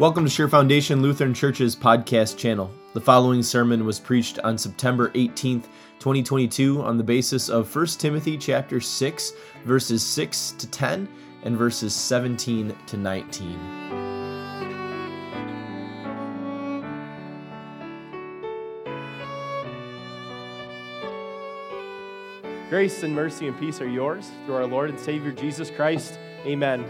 Welcome to Sure Foundation Lutheran Church's podcast channel. The following sermon was preached on September 18th, 2022 on the basis of 1 Timothy chapter 6 verses 6 to 10 and verses 17 to 19. Grace and mercy and peace are yours through our Lord and Savior Jesus Christ. Amen.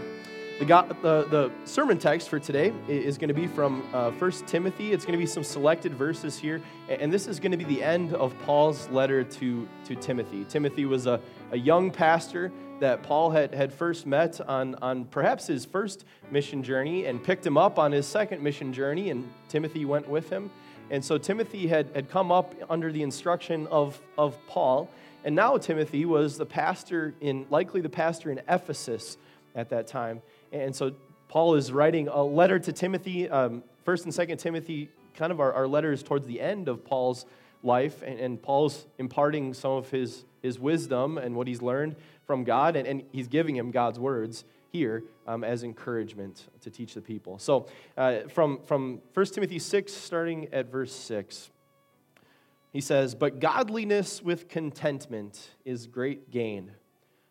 The, God, the, the sermon text for today is going to be from uh, 1 Timothy. It's going to be some selected verses here, and this is going to be the end of Paul's letter to, to Timothy. Timothy was a, a young pastor that Paul had, had first met on, on perhaps his first mission journey and picked him up on his second mission journey, and Timothy went with him. And so Timothy had, had come up under the instruction of, of Paul, and now Timothy was the pastor in, likely the pastor in Ephesus at that time. And so Paul is writing a letter to Timothy. Um, First and Second Timothy, kind of our, our letters towards the end of Paul's life, and, and, Paul's imparting some of his, his wisdom and what he's learned from God, and, and he's giving him God's words here um, as encouragement to teach the people. So uh, from, from 1 Timothy 6, starting at verse 6, he says, But godliness with contentment is great gain.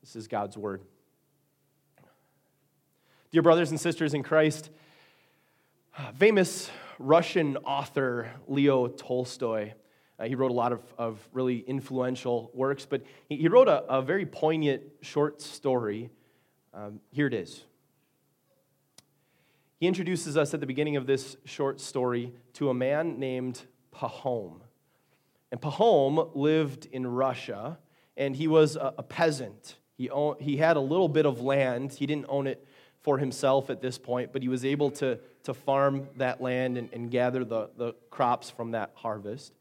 This is God's word. Dear brothers and sisters in Christ, famous Russian author Leo Tolstoy. Uh, he wrote a lot of, of really influential works, but he, he wrote a, a, very poignant short story. Um, here it is. He introduces us at the beginning of this short story to a man named Pahom. And Pahom lived in Russia, and he was a, a peasant. He, owned, he had a little bit of land. He didn't own it for himself at this point, but he was able to, to farm that land and, and gather the, the crops from that harvest.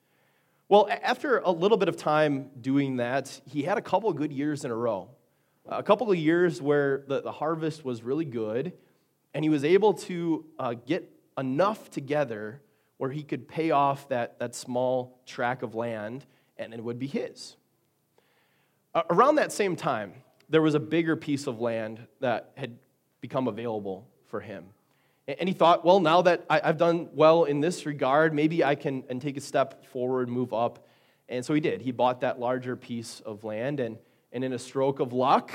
Well, after a little bit of time doing that, he had a couple of good years in a row. A couple of years where the, the harvest was really good, and he was able to uh, get enough together where he could pay off that, that small tract of land and it would be his. Around that same time, there was a bigger piece of land that had become available for him. And he thought, well, now that I've done well in this regard, maybe I can and take a step forward, move up. And so he did. He bought that larger piece of land, and, and in a stroke of luck,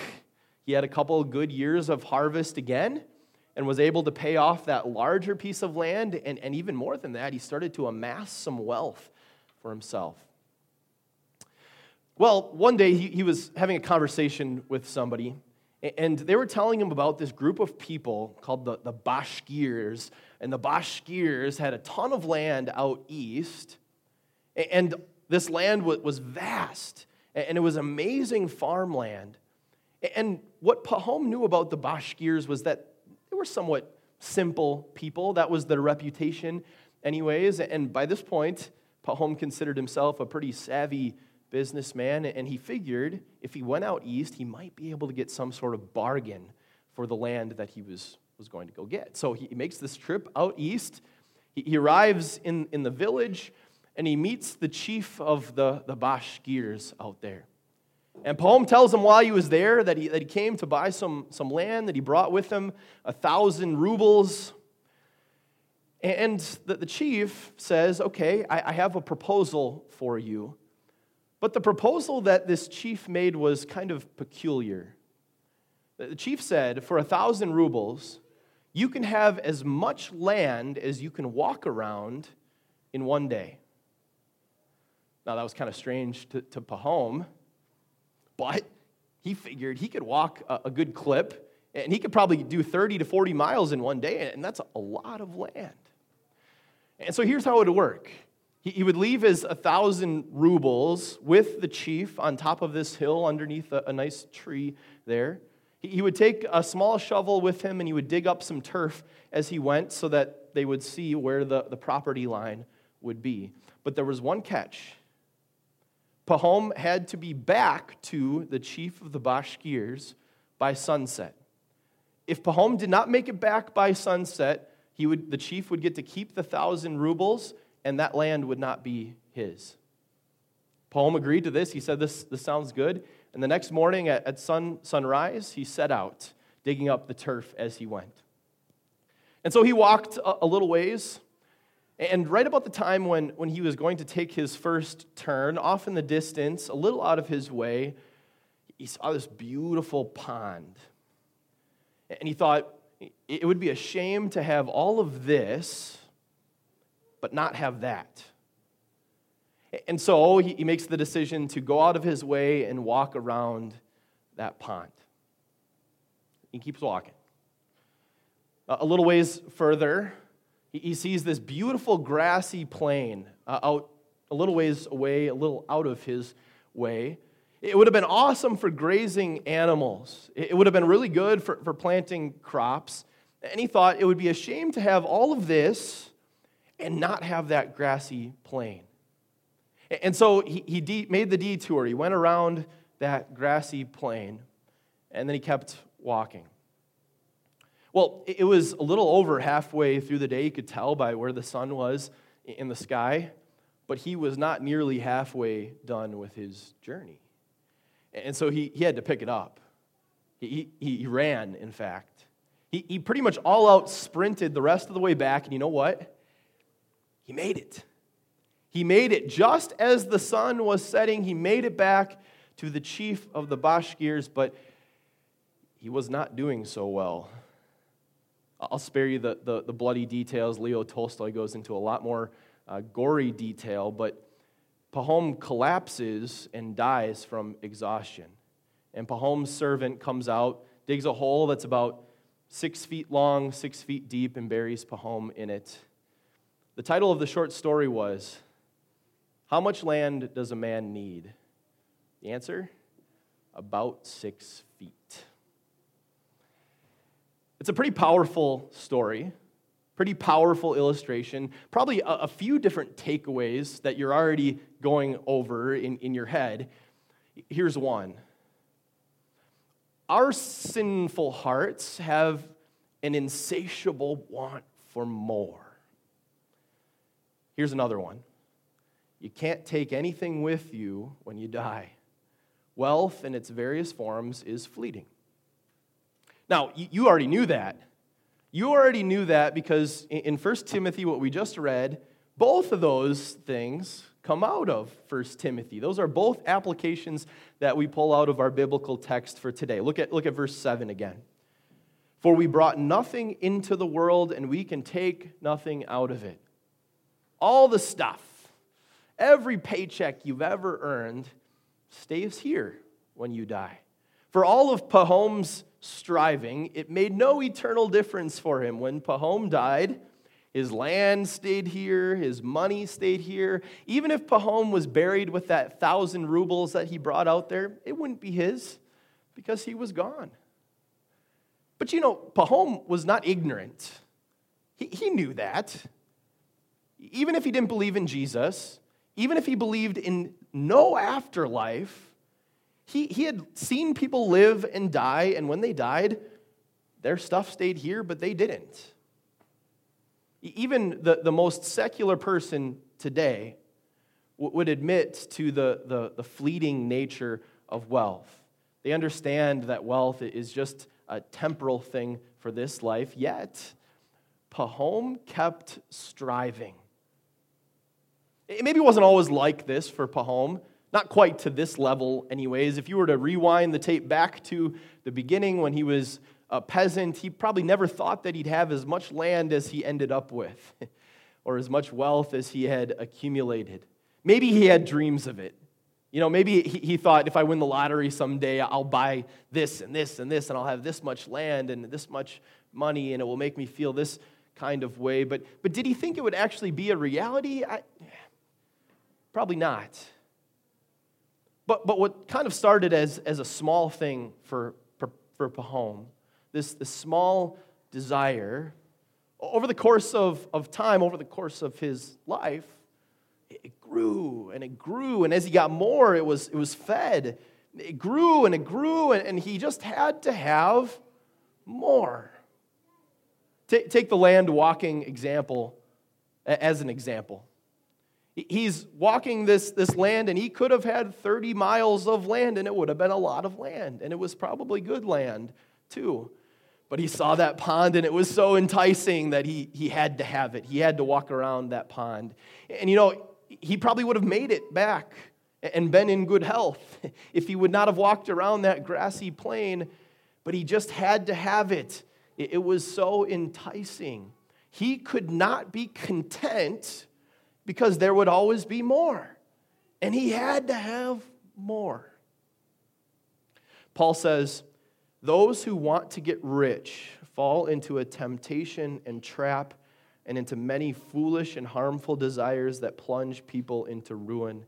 he had a couple of good years of harvest again and was able to pay off that larger piece of land. And, and even more than that, he started to amass some wealth for himself. Well, one day he, he was having a conversation with somebody, and they were telling him about this group of people called the, the Bashkirs. And the Bashkirs had a ton of land out east, and this land was vast, and it was amazing farmland. And what Pahom knew about the Bashkirs was that they were somewhat simple people. That was their reputation, anyways. And by this point, Pahom considered himself a pretty savvy businessman, and he figured if he went out east, he might be able to get some sort of bargain for the land that he was, was going to go get. So he makes this trip out east. He, he arrives in, in the village, and he meets the chief of the, the Bashkirs out there. And Pahom tells him while he was there that he, that he came to buy some, some land, that he brought with him a thousand rubles. And the, the chief says, Okay, I, I have a proposal for you. But the proposal that this chief made was kind of peculiar. The chief said, For a thousand rubles, you can have as much land as you can walk around in one day. Now, that was kind of strange to, to Pahom, but he figured he could walk a, a good clip and he could probably do 30 to 40 miles in one day, and that's a lot of land. And so here's how it would work he, would leave his 1,000 rubles with the chief on top of this hill underneath a, a nice tree there. He would take a small shovel with him and he would dig up some turf as he went so that they would see where the, the property line would be. But there was one catch. Pahom had to be back to the chief of the Bashkirs by sunset. If Pahom did not make it back by sunset, he would, the chief would get to keep the thousand rubles, and that land would not be his. Pahom agreed to this. He said, This, this sounds good. And the next morning at, at sun, sunrise, he set out, digging up the turf as he went. And so he walked a, a little ways, and right about the time when, when he was going to take his first turn, off in the distance, a little out of his way, he saw this beautiful pond. And he thought, it would be a shame to have all of this, but not have that. And so he, makes the decision to go out of his way and walk around that pond. He keeps walking. A little ways further, he sees this beautiful grassy plain uh, out a little ways away, a little out of his way. It would have been awesome for grazing animals. It would have been really good for, for planting crops. And he thought it would be a shame to have all of this and not have that grassy plain. And so he, he de- made the detour. He went around that grassy plain, and then he kept walking. Well, it was a little over halfway through the day. You could tell by where the sun was in the sky, but he was not nearly halfway done with his journey. And so he, he had to pick it up. He, he, he ran, in fact. He, he pretty much all out sprinted the rest of the way back, and you know what? He made it. He made it just as the sun was setting. He made it back to the chief of the Bashkirs, but he was not doing so well. I'll spare you the, the, the bloody details. Leo Tolstoy goes into a lot more uh, gory detail, but Pahom collapses and dies from exhaustion. And Pahom's servant comes out, digs a hole that's about six feet long, six feet deep, and buries Pahom in it. The title of the short story was How Much Land Does a Man Need? The answer? About six feet. It's a pretty powerful story. Pretty powerful illustration. Probably a, a few different takeaways that you're already going over in, in your head. Here's one Our sinful hearts have an insatiable want for more. Here's another one you can't take anything with you when you die. Wealth in its various forms is fleeting. Now, you already knew that. You already knew that because in 1 Timothy, what we just read, both of those things come out of 1 Timothy. Those are both applications that we pull out of our biblical text for today. Look at, look at verse 7 again. For we brought nothing into the world, and we can take nothing out of it. All the stuff, every paycheck you've ever earned, stays here when you die. For all of Pahom's striving, it made no eternal difference for him. When Pahom died, his land stayed here, his money stayed here. Even if Pahom was buried with that thousand rubles that he brought out there, it wouldn't be his because he was gone. But you know, Pahom was not ignorant. He, he knew that. Even if he didn't believe in Jesus, even if he believed in no afterlife, he, he had seen people live and die, and when they died, their stuff stayed here, but they didn't. Even the, the most secular person today would admit to the, the, the fleeting nature of wealth. They understand that wealth is just a temporal thing for this life, yet Pahom kept striving. It maybe wasn't always like this for Pahom. Not quite to this level, anyways. If you were to rewind the tape back to the beginning when he was a peasant, he probably never thought that he'd have as much land as he ended up with, or as much wealth as he had accumulated. Maybe he had dreams of it. You know, maybe he, thought if I win the lottery someday, I'll buy this and this and this, and I'll have this much land and this much money, and it will make me feel this kind of way. But, but did he think it would actually be a reality? I, probably not. But, but what kind of started as, as a small thing for, for, for Pahom, this, this small desire, over the course of, of time, over the course of his life, it grew and it grew. And as he got more, it was, it was fed. It grew and it grew, and, and he just had to have more. Take, take the land walking example as an example. He's walking this, this land, and he could have had 30 miles of land, and it would have been a lot of land, and it was probably good land too. But he saw that pond, and it was so enticing that he, he had to have it. He had to walk around that pond. And you know, he probably would have made it back and been in good health if he would not have walked around that grassy plain, but he just had to have it. It was so enticing. He could not be content because there would always be more. And he had to have more. Paul says, Those who want to get rich fall into a temptation and trap and into many foolish and harmful desires that plunge people into ruin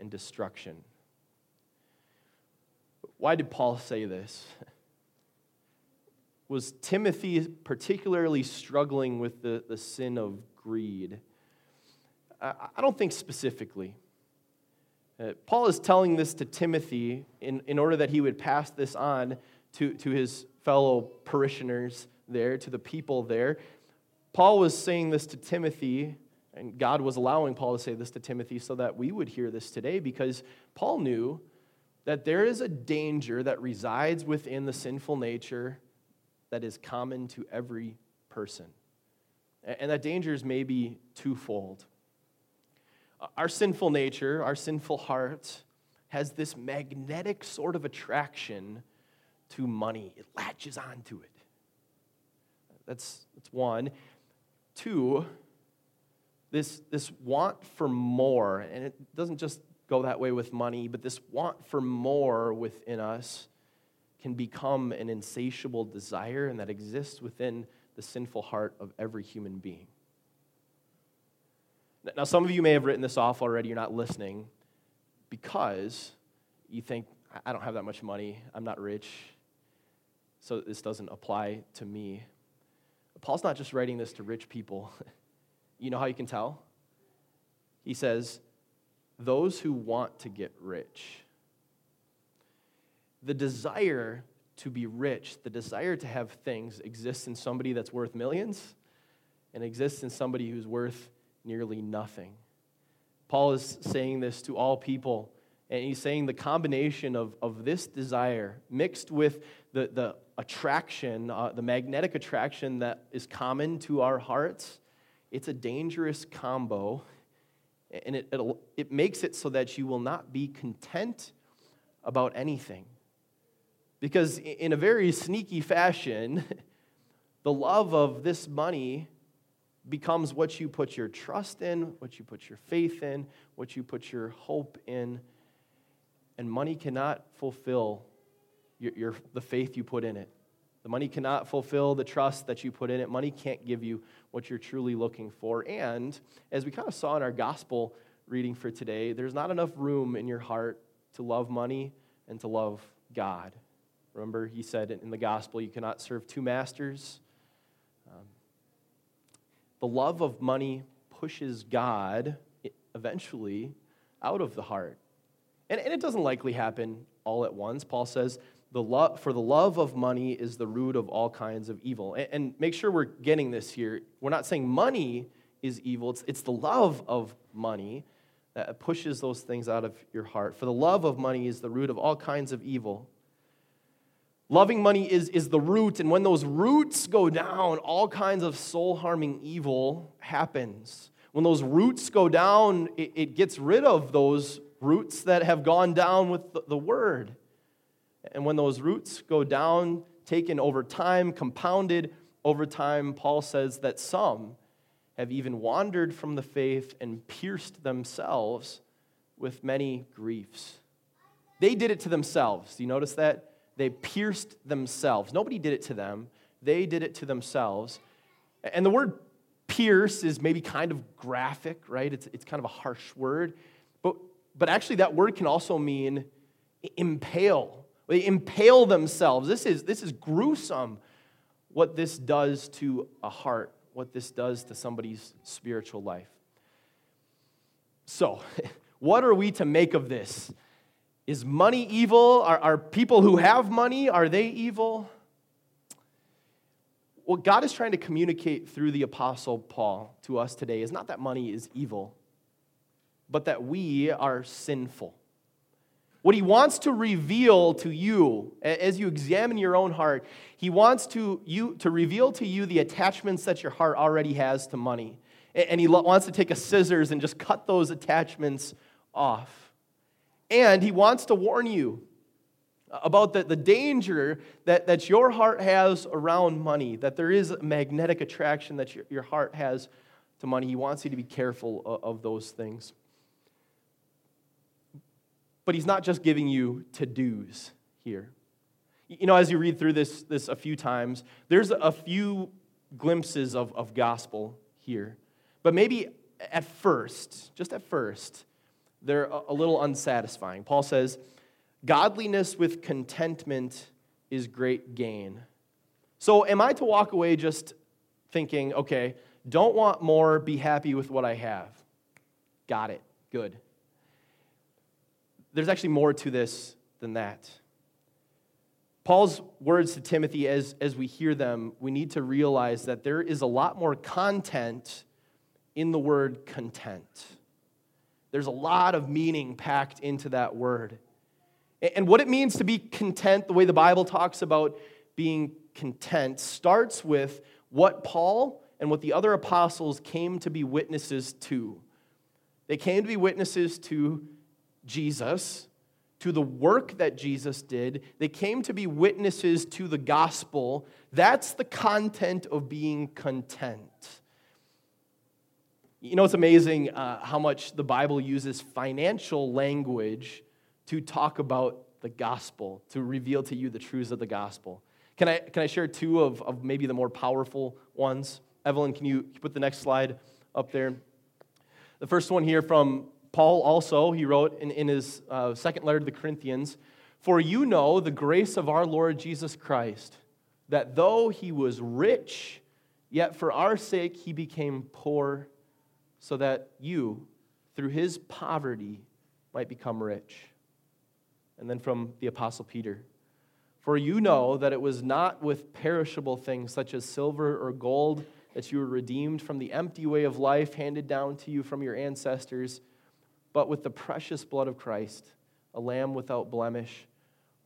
and destruction. Why did Paul say this? Was Timothy particularly struggling with the, the sin of greed? I don't think specifically. Uh, Paul is telling this to Timothy in, in order that he would pass this on to, to his fellow parishioners there, to the people there. Paul was saying this to Timothy, and God was allowing Paul to say this to Timothy so that we would hear this today because Paul knew that there is a danger that resides within the sinful nature that is common to every person. And that danger is maybe twofold. Our sinful nature, our sinful heart, has this magnetic sort of attraction to money. It latches onto it. That's, that's one. Two, this, this want for more, and it doesn't just go that way with money, but this want for more within us can become an insatiable desire, and that exists within the sinful heart of every human being. Now, some of you may have written this off already, you're not listening because you think, I don't have that much money, I'm not rich, so this doesn't apply to me. Paul's not just writing this to rich people. you know how you can tell? He says, those who want to get rich. The desire to be rich, the desire to have things exists in somebody that's worth millions and exists in somebody who's worth nearly nothing. Paul is saying this to all people, and he's saying the combination of, of this desire mixed with the, the attraction, uh, the magnetic attraction that is common to our hearts, it's a dangerous combo. And it, it makes it so that you will not be content about anything. Because in a very sneaky fashion, the love of this money becomes what you put your trust in, what you put your faith in, what you put your hope in. And money cannot fulfill your, your, the faith you put in it. The money cannot fulfill the trust that you put in it. Money can't give you what you're truly looking for. And as we kind of saw in our gospel reading for today, there's not enough room in your heart to love money and to love God. Remember, he said in the gospel, you cannot serve two masters. The love of money pushes God eventually out of the heart. And, and it doesn't likely happen all at once. Paul says, the love, for the love of money is the root of all kinds of evil. And, and make sure we're getting this here. We're not saying money is evil, it's, it's the love of money that pushes those things out of your heart. For the love of money is the root of all kinds of evil. Loving money is, is the root, and when those roots go down, all kinds of soul harming evil happens. When those roots go down, it, it, gets rid of those roots that have gone down with the, the word. And when those roots go down taken over time, compounded over time. Paul says that some have even wandered from the faith and pierced themselves with many griefs. They did it to themselves. Do you notice that? They pierced themselves. Nobody did it to them, they did it to themselves. And the word pierce is maybe kind of graphic, right? It's, it's kind of a harsh word. But, but actually, that word can also mean impale. They impale themselves. This is, this is gruesome what this does to a heart, what this does to somebody's spiritual life. So, what are we to make of this? Is money evil? Are, are people who have money, are they evil? What God is trying to communicate through the Apostle Paul to us today is not that money is evil, but that we are sinful. What he wants to reveal to you as you examine your own heart, he wants to, you, to reveal to you the attachments that your heart already has to money. And he wants to take a scissors and just cut those attachments off. And he wants to warn you about the, the danger that, that your heart has around money, that there is a magnetic attraction that your, your heart has to money. He wants you to be careful of, of those things. But he's not just giving you to do's here. You know, as you read through this, this a few times, there's a few glimpses of, of gospel here. But maybe at first, just at first, they're a, little unsatisfying. Paul says, Godliness with contentment is great gain. So, am I to walk away just thinking, okay, don't want more, be happy with what I have? Got it. Good. There's actually more to this than that. Paul's words to Timothy, as, as we hear them, we need to realize that there is a lot more content in the word content. There's a lot of meaning packed into that word. And what it means to be content, the way the Bible talks about being content, starts with what Paul and what the other apostles came to be witnesses to. They came to be witnesses to Jesus, to the work that Jesus did. They came to be witnesses to the gospel. That's the content of being content. You know, it's amazing uh, how much the Bible uses financial language to talk about the gospel, to reveal to you the truths of the gospel. Can I, can I share two of, of maybe the more powerful ones? Evelyn, can you put the next slide up there? The first one here from Paul also, he wrote in, in his uh, second letter to the Corinthians For you know the grace of our Lord Jesus Christ, that though he was rich, yet for our sake he became poor, so that you, through his poverty, might become rich. And then from the Apostle Peter For you know that it was not with perishable things such as silver or gold that you were redeemed from the empty way of life handed down to you from your ancestors, but with the precious blood of Christ, a lamb without blemish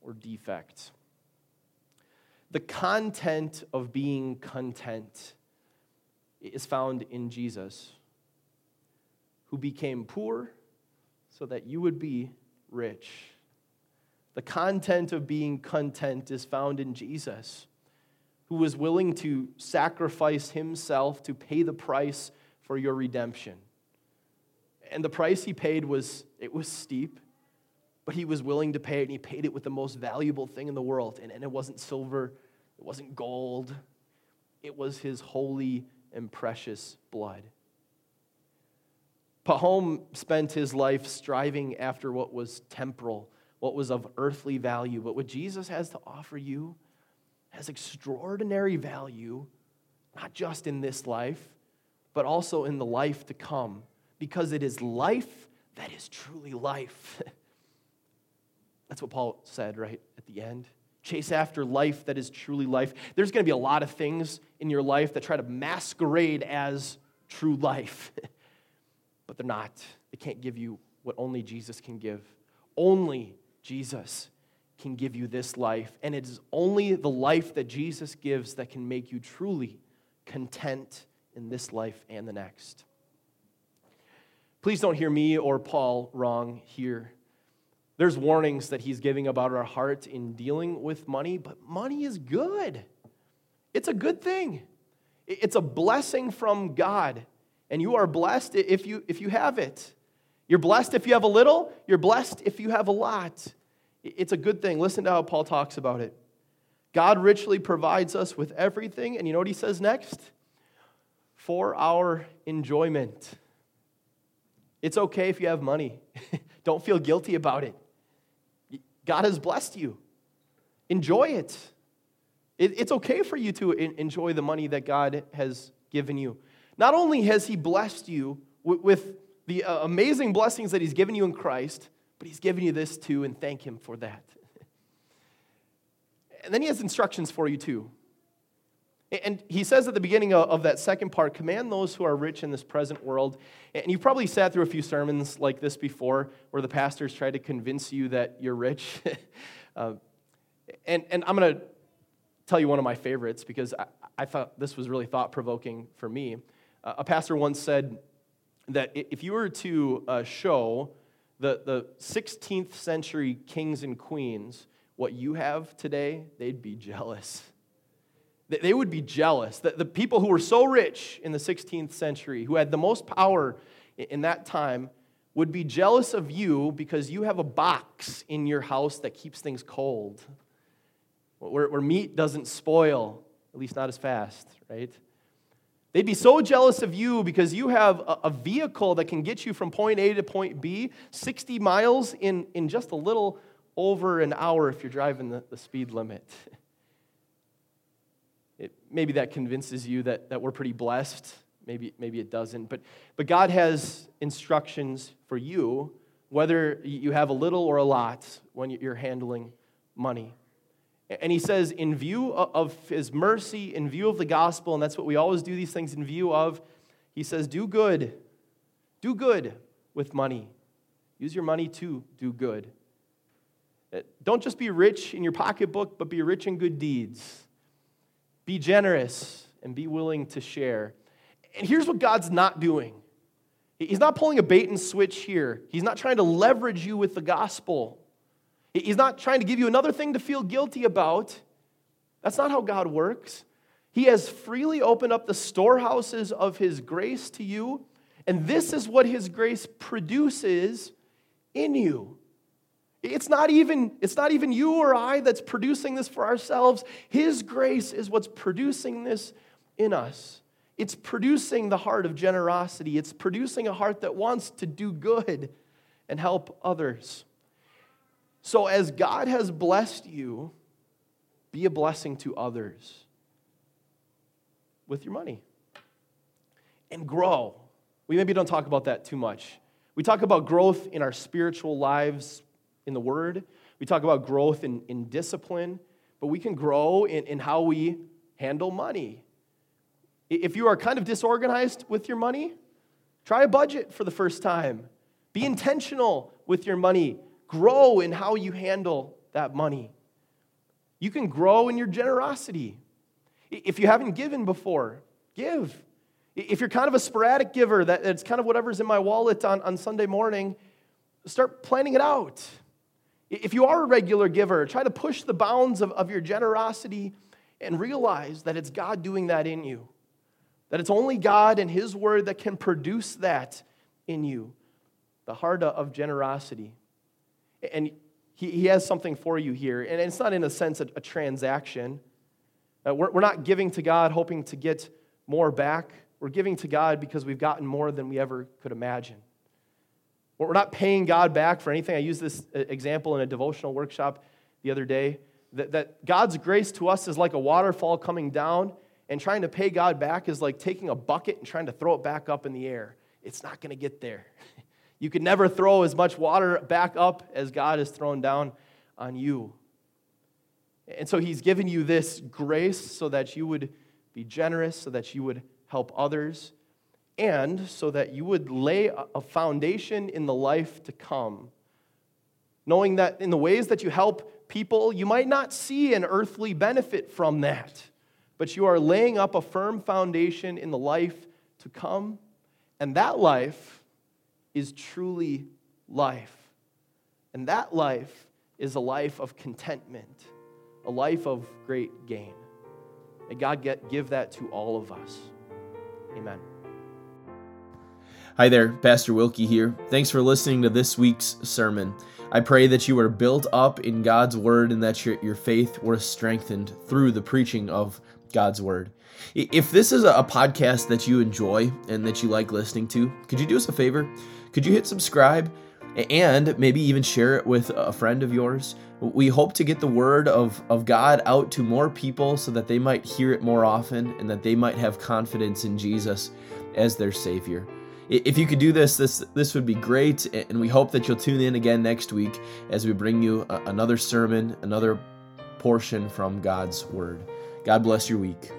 or defect. The content of being content is found in Jesus, who became poor so that you would be rich. The content of being content is found in Jesus, who was willing to sacrifice himself to pay the price for your redemption. And the price he paid was it was steep, but he was willing to pay it, and he paid it with the most valuable thing in the world. And, and it wasn't silver, it wasn't gold, it was his holy and precious blood. Pahom spent his life striving after what was temporal what was of earthly value. But what Jesus has to offer you has extraordinary value, not just in this life, but also in the life to come, because it is life that is truly life. That's what Paul said right at the end. Chase after life that is truly life. There's going to be a lot of things in your life that try to masquerade as true life, but they're not. They can't give you what only Jesus can give. Only Jesus can give you this life, and it is only the life that Jesus gives that can make you truly content in this life and the next. Please don't hear me or Paul wrong here. there's warnings that he's giving about our heart in dealing with money, but money is good. It's a good thing. It's a blessing from God. And you are blessed if you, if you have it. You're blessed if you have a little, you're blessed if you have a lot. It's a good thing. Listen to how Paul talks about it. God richly provides us with everything. And you know what he says next? For our enjoyment. It's okay if you have money. Don't feel guilty about it. God has blessed you. Enjoy it. It's okay for you to enjoy the money that God has given you. Not only has He blessed you with the uh, amazing blessings that He's given you in Christ, but He's given you this too, and thank Him for that. And then He has instructions for you too. And he says at the beginning of that second part, command those who are rich in this present world. And you've probably sat through a few sermons like this before where the pastors try to convince you that you're rich. uh, and, and I'm going to tell you one of my favorites because I, I thought this was really thought provoking for me. Uh, a pastor once said that if you were to uh, show the, the 16th century kings and queens what you have today, they'd be jealous they would be jealous. The, the people who were so rich in the 16th century, who had the most power in that time, would be jealous of you because you have a box in your house that keeps things cold, where, where meat doesn't spoil, at least not as fast, right? They'd be so jealous of you because you have a, vehicle that can get you from point A to point B 60 miles in, in just a little over an hour if you're driving the, the speed limit. It, maybe that convinces you that, that we're pretty blessed. Maybe, maybe it doesn't. But, but God has instructions for you, whether you have a little or a lot when you're handling money. And he says, in view of his mercy, in view of the gospel, and that's what we always do these things in view of, he says, do good. Do good with money. Use your money to do good. Uh, don't just be rich in your pocketbook, but be rich in good deeds. Be generous and be willing to share. And here's what God's not doing He's not pulling a bait and switch here, He's not trying to leverage you with the gospel. He's not trying to give you another thing to feel guilty about. That's not how God works. He has freely opened up the storehouses of His grace to you, and this is what His grace produces in you. It's not even it's not even you or I that's producing this for ourselves. His grace is what's producing this in us. It's producing the heart of generosity. It's producing a heart that wants to do good and help others. So as God has blessed you, be a blessing to others with your money. And grow. We maybe don't talk about that too much. We talk about growth in our spiritual lives, in the Word. We talk about growth in, in discipline, but we can grow in, in how we handle money. If you are kind of disorganized with your money, try a budget for the first time. Be intentional with your money. Grow in how you handle that money. You can grow in your generosity. If you haven't given before, give. If you're kind of a sporadic giver, that it's kind of whatever's in my wallet on, on Sunday morning, start planning it out. If you are a regular giver, try to push the bounds of, of your generosity and realize that it's God doing that in you. That it's only God and His Word that can produce that in you the heart of generosity. And He, he has something for you here. And it's not, in a sense, a, a transaction. Uh, we're, we're not giving to God hoping to get more back. We're giving to God because we've gotten more than we ever could imagine. We're not paying God back for anything. I used this uh, example in a devotional workshop the other day that, that God's grace to us is like a waterfall coming down, and trying to pay God back is like taking a bucket and trying to throw it back up in the air. It's not going to get there. You can never throw as much water back up as God has thrown down on you. And so He's given you this grace so that you would be generous, so that you would help others and so that you would lay a foundation in the life to come. Knowing that in the ways that you help people, you might not see an earthly benefit from that, but you are laying up a firm foundation in the life to come, and that life is truly life. And that life is a life of contentment, a life of great gain. May God get, give that to all of us. Amen. Hi there, Pastor Wilkie here. Thanks for listening to this week's sermon. I pray that you are built up in God's word and that your, your faith was strengthened through the preaching of God's word. If this is a podcast that you enjoy and that you like listening to, could you do us a favor? Could you hit subscribe and maybe even share it with a friend of yours? We hope to get the word of, of God out to more people so that they might hear it more often and that they might have confidence in Jesus as their Savior. If you could do this, this this would be great, and we hope that you'll tune in again next week as we bring you another sermon, another portion from God's Word. God bless your week.